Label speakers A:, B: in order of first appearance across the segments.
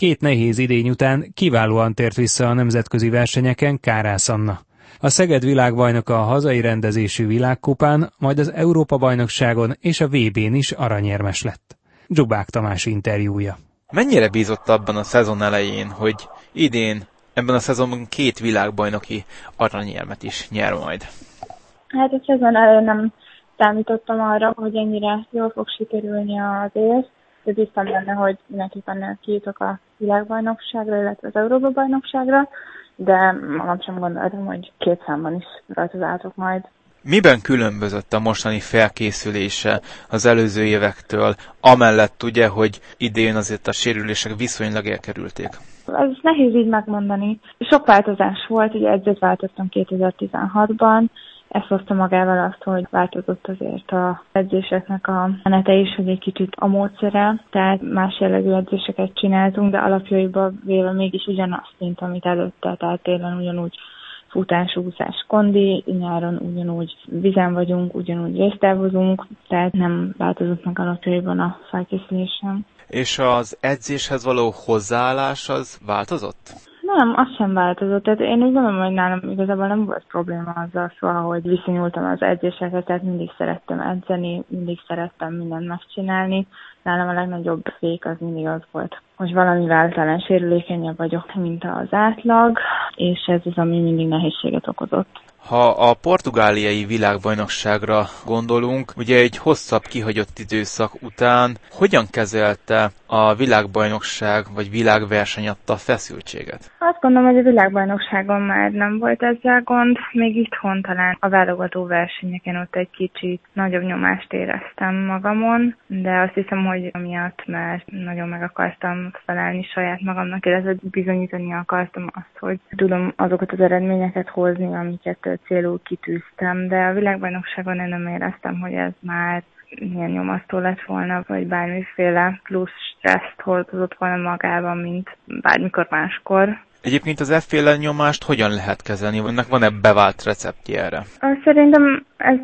A: Két nehéz idény után kiválóan tért vissza a nemzetközi versenyeken Kárász Anna. A Szeged világbajnoka a hazai rendezésű világkupán, majd az Európa-bajnokságon és a VB-n is aranyérmes lett. Dzsubák Tamás interjúja.
B: Mennyire bízott abban a szezon elején, hogy idén ebben a szezonban két világbajnoki aranyérmet is nyer majd?
C: Hát a szezon elején nem számítottam arra, hogy ennyire jól fog sikerülni az év, de biztos benne, hogy mindenképpen kijutok a világbajnokságra, illetve az Európa-bajnokságra, de magam sem gondoltam, hogy két számban is rajtozáltok majd.
B: Miben különbözött a mostani felkészülése az előző évektől, amellett ugye, hogy idén azért a sérülések viszonylag elkerülték?
C: Ez nehéz így megmondani. Sok változás volt, ugye edzőt váltottam 2016-ban, ez hozta magával azt, hogy változott azért a edzéseknek a menete is, hogy egy kicsit a módszere, tehát más jellegű edzéseket csináltunk, de alapjaiban véve mégis ugyanazt, mint amit előtte, tehát télen ugyanúgy futás, úszás, kondi, nyáron ugyanúgy vizen vagyunk, ugyanúgy résztávozunk, tehát nem változott meg alapjaiban a felkészülésem.
B: És az edzéshez való hozzáállás az változott?
C: Nem, az sem változott. Tehát én úgy gondolom, hogy nálam igazából nem volt probléma azzal soha, hogy viszonyultam az edzésekhez, tehát mindig szerettem edzeni, mindig szerettem mindent megcsinálni. Nálam a legnagyobb fék az mindig az volt, hogy valamivel talán sérülékenyebb vagyok, mint az átlag, és ez az, ami mindig nehézséget okozott.
B: Ha a portugáliai világbajnokságra gondolunk, ugye egy hosszabb kihagyott időszak után hogyan kezelte a világbajnokság vagy világverseny adta feszültséget?
C: Azt gondolom, hogy a világbajnokságon már nem volt ezzel gond, még itthon talán a válogató versenyeken ott egy kicsit nagyobb nyomást éreztem magamon, de azt hiszem, hogy amiatt már nagyon meg akartam felelni saját magamnak, illetve bizonyítani akartam azt, hogy tudom azokat az eredményeket hozni, amiket célul kitűztem, de a világbajnokságon én nem éreztem, hogy ez már milyen nyomasztó lett volna, vagy bármiféle plusz stresszt hordozott volna magában, mint bármikor máskor.
B: Egyébként az efféle nyomást hogyan lehet kezelni? Ennek van-e bevált receptje erre?
C: Szerintem ez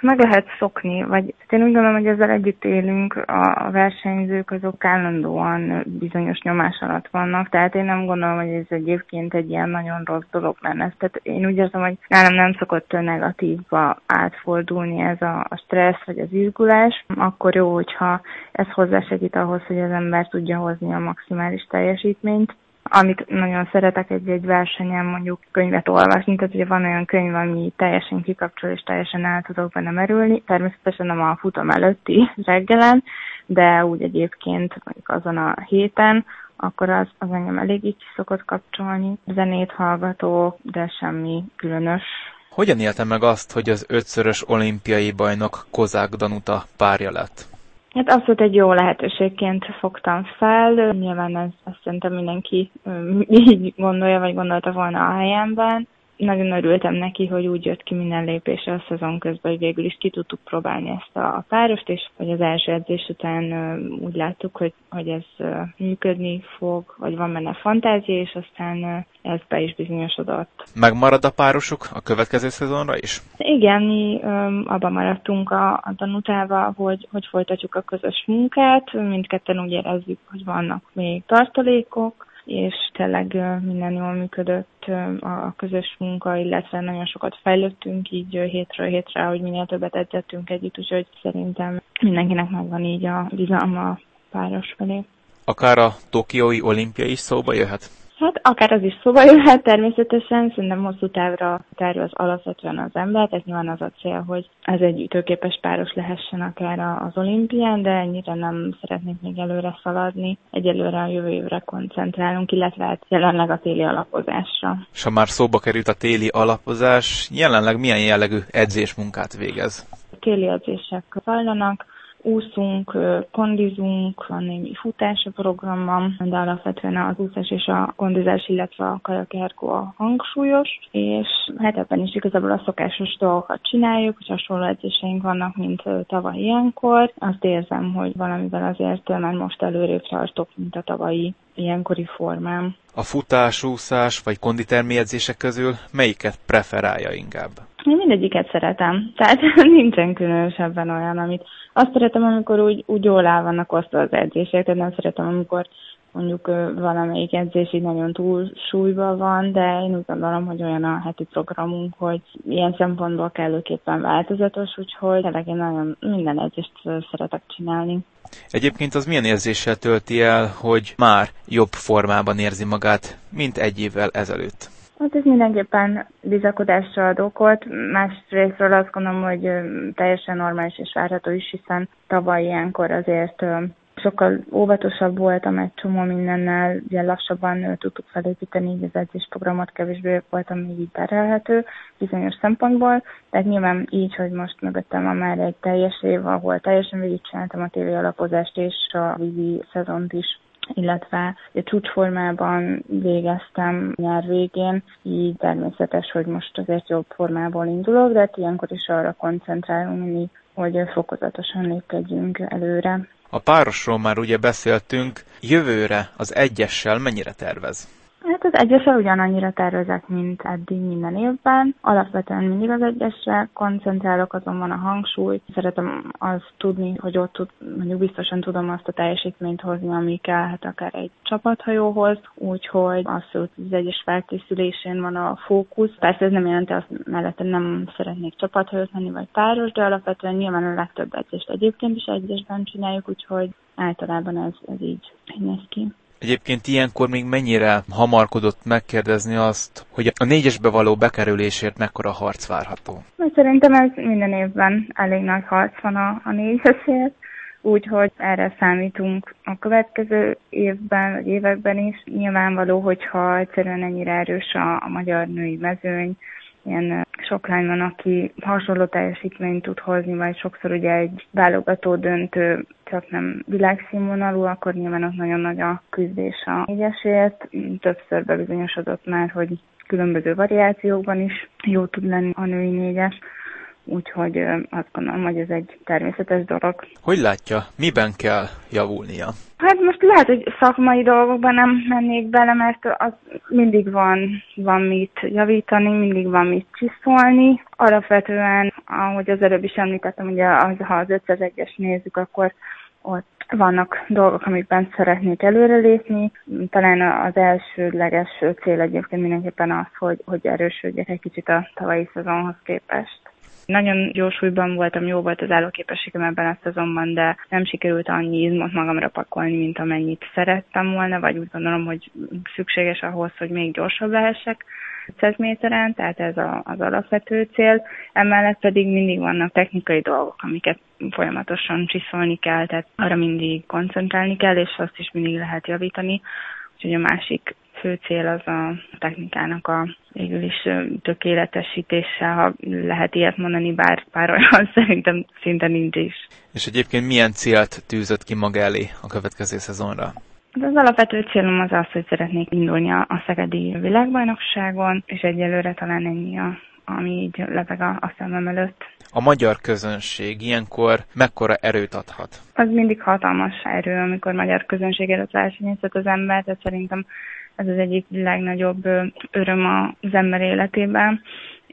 C: meg lehet szokni, vagy én úgy gondolom, hogy ezzel együtt élünk, a versenyzők azok állandóan bizonyos nyomás alatt vannak, tehát én nem gondolom, hogy ez egyébként egy ilyen nagyon rossz dolog lenne. Tehát én úgy érzem, hogy nálam nem szokott negatívba átfordulni ez a, a stressz vagy az izgulás, akkor jó, hogyha ez hozzásegít ahhoz, hogy az ember tudja hozni a maximális teljesítményt amit nagyon szeretek egy-egy versenyen mondjuk könyvet olvasni, tehát ugye van olyan könyv, ami teljesen kikapcsol és teljesen el tudok benne merülni, természetesen nem a futam előtti reggelen, de úgy egyébként mondjuk azon a héten, akkor az, az engem elég így szokott kapcsolni. Zenét hallgatok, de semmi különös.
B: Hogyan éltem meg azt, hogy az ötszörös olimpiai bajnok Kozák Danuta párja lett?
C: Hát abszolút egy jó lehetőségként fogtam fel. Nyilván ez, szerintem mindenki így gondolja, vagy gondolta volna a helyemben nagyon örültem neki, hogy úgy jött ki minden lépés a szezon közben, hogy végül is ki tudtuk próbálni ezt a párost, és hogy az első edzés után úgy láttuk, hogy, hogy ez működni fog, vagy van benne fantázia, és aztán ez be is bizonyosodott.
B: Megmarad a párosuk a következő szezonra is?
C: Igen, mi abban maradtunk a, a tanutával, hogy, hogy folytatjuk a közös munkát. Mindketten úgy érezzük, hogy vannak még tartalékok, és tényleg minden jól működött a közös munka, illetve nagyon sokat fejlődtünk így hétről hétre, hogy minél többet edzettünk együtt, úgyhogy szerintem mindenkinek megvan így a bizalma páros felé.
B: Akár a Tokiói olimpia is szóba jöhet?
C: Hát akár az is szóba jöhet természetesen, szerintem hosszú távra tervez alapvetően az ember, tehát nyilván az a cél, hogy ez egy ütőképes páros lehessen akár az olimpián, de ennyire nem szeretnék még előre szaladni. Egyelőre a jövő évre koncentrálunk, illetve hát jelenleg a téli alapozásra.
B: És ha már szóba került a téli alapozás, jelenleg milyen jellegű edzésmunkát végez?
C: Téli edzések zajlanak, úszunk, kondizunk, van némi futás a programban, de alapvetően az úszás és a kondizás, illetve a kajakergó a hangsúlyos, és hát ebben is igazából a szokásos dolgokat csináljuk, hogy hasonló edzéseink vannak, mint tavaly ilyenkor. Azt érzem, hogy valamivel azért már most előrébb tartok, mint a tavalyi ilyenkori formám.
B: A futás, úszás vagy konditermi edzések közül melyiket preferálja inkább?
C: Én mindegyiket szeretem, tehát nincsen különösebben olyan, amit azt szeretem, amikor úgy, úgy jól áll vannak osztva az edzések, tehát nem szeretem, amikor mondjuk valamelyik edzés így nagyon túl súlyban van, de én úgy gondolom, hogy olyan a heti programunk, hogy ilyen szempontból kellőképpen változatos, úgyhogy tényleg én nagyon minden edzést szeretek csinálni.
B: Egyébként az milyen érzéssel tölti el, hogy már jobb formában érzi magát, mint egy évvel ezelőtt?
C: Hát ez mindenképpen bizakodásra ad okot. Másrésztről azt gondolom, hogy teljesen normális és várható is, hiszen tavaly ilyenkor azért sokkal óvatosabb voltam egy csomó mindennel, ugye lassabban tudtuk felépíteni így az edzésprogramot, kevésbé voltam így terelhető bizonyos szempontból, tehát nyilván így, hogy most mögöttem van már egy teljes év, ahol teljesen végigcsináltam a tévé alapozást és a vízi szezont is illetve csúcsformában végeztem nyár végén, így természetes, hogy most azért jobb formából indulok, de hát ilyenkor is arra koncentrálunk hogy fokozatosan lépkedjünk előre.
B: A párosról már ugye beszéltünk, jövőre az egyessel mennyire tervez?
C: Az egyesre ugyanannyira tervezek, mint eddig minden évben. Alapvetően mindig az egyesre koncentrálok, azonban a hangsúly. Szeretem azt tudni, hogy ott tud, mondjuk biztosan tudom azt a teljesítményt hozni, ami kellhet akár egy csapathajóhoz, úgyhogy hogy az egyes felkészülésén van a fókusz. Persze ez nem jelenti azt mellette nem szeretnék csapathajót menni, vagy páros, de alapvetően nyilván a legtöbb edzést egyébként is egyesben csináljuk, úgyhogy általában ez, ez így néz ki.
B: Egyébként ilyenkor még mennyire hamarkodott megkérdezni azt, hogy a négyesbe való bekerülésért mekkora harc várható?
C: Szerintem ez minden évben elég nagy harc van a, a négyesért, úgyhogy erre számítunk a következő évben, vagy években is. Nyilvánvaló, hogyha egyszerűen ennyire erős a, a magyar női mezőny, ilyen sok lány van, aki hasonló teljesítményt tud hozni, vagy sokszor ugye egy válogató döntő csak nem világszínvonalú, akkor nyilván ott nagyon nagy a küzdés a négyesért. Többször bebizonyosodott már, hogy különböző variációkban is jó tud lenni a női négyes úgyhogy azt gondolom, hogy ez egy természetes dolog.
B: Hogy látja, miben kell javulnia?
C: Hát most lehet, hogy szakmai dolgokban nem mennék bele, mert az mindig van, van mit javítani, mindig van mit csiszolni. Alapvetően, ahogy az előbb is említettem, ugye az, ha az 501-es nézzük, akkor ott vannak dolgok, amikben szeretnék előrelépni. Talán az elsődleges cél egyébként mindenképpen az, hogy, hogy erősödjek egy kicsit a tavalyi szezonhoz képest. Nagyon jó súlyban voltam, jó volt az állóképességem ebben a szezonban, de nem sikerült annyi izmot magamra pakolni, mint amennyit szerettem volna, vagy úgy gondolom, hogy szükséges ahhoz, hogy még gyorsabb lehessek. 500 méteren, tehát ez a, az alapvető cél. Emellett pedig mindig vannak technikai dolgok, amiket folyamatosan csiszolni kell, tehát arra mindig koncentrálni kell, és azt is mindig lehet javítani. Úgyhogy a másik fő cél az a technikának a végül is tökéletesítése, ha lehet ilyet mondani, bár pár olyan szerintem szinte nincs is.
B: És egyébként milyen célt tűzött ki maga elé a következő szezonra?
C: De az alapvető célom az az, hogy szeretnék indulni a, a Szegedi világbajnokságon, és egyelőre talán ennyi a, ami így lebeg a, a szemem előtt.
B: A magyar közönség ilyenkor mekkora erőt adhat?
C: Az mindig hatalmas erő, amikor magyar közönség előtt versenyezhet az ember, tehát szerintem ez az egyik legnagyobb öröm az ember életében,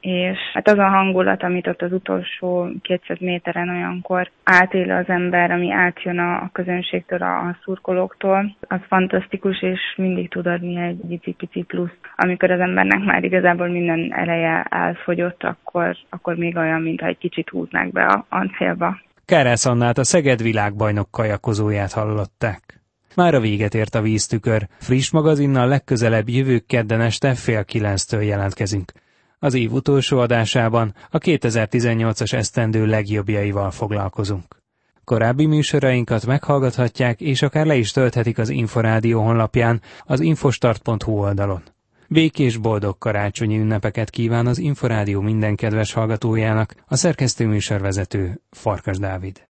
C: és hát az a hangulat, amit ott az utolsó 200 méteren olyankor átél az ember, ami átjön a közönségtől, a szurkolóktól, az fantasztikus, és mindig tud adni egy pici plusz. Amikor az embernek már igazából minden eleje elfogyott, akkor, akkor még olyan, mintha egy kicsit húznák be a, a célba.
A: Kárász Annát, a Szeged világbajnok kajakozóját hallották. Már a véget ért a víztükör. Friss magazinnal legközelebb jövő kedden este fél kilenctől jelentkezünk. Az év utolsó adásában a 2018-as esztendő legjobbjaival foglalkozunk. Korábbi műsorainkat meghallgathatják, és akár le is tölthetik az Inforádió honlapján, az infostart.hu oldalon. Békés boldog karácsonyi ünnepeket kíván az Inforádió minden kedves hallgatójának, a szerkesztő műsorvezető Farkas Dávid.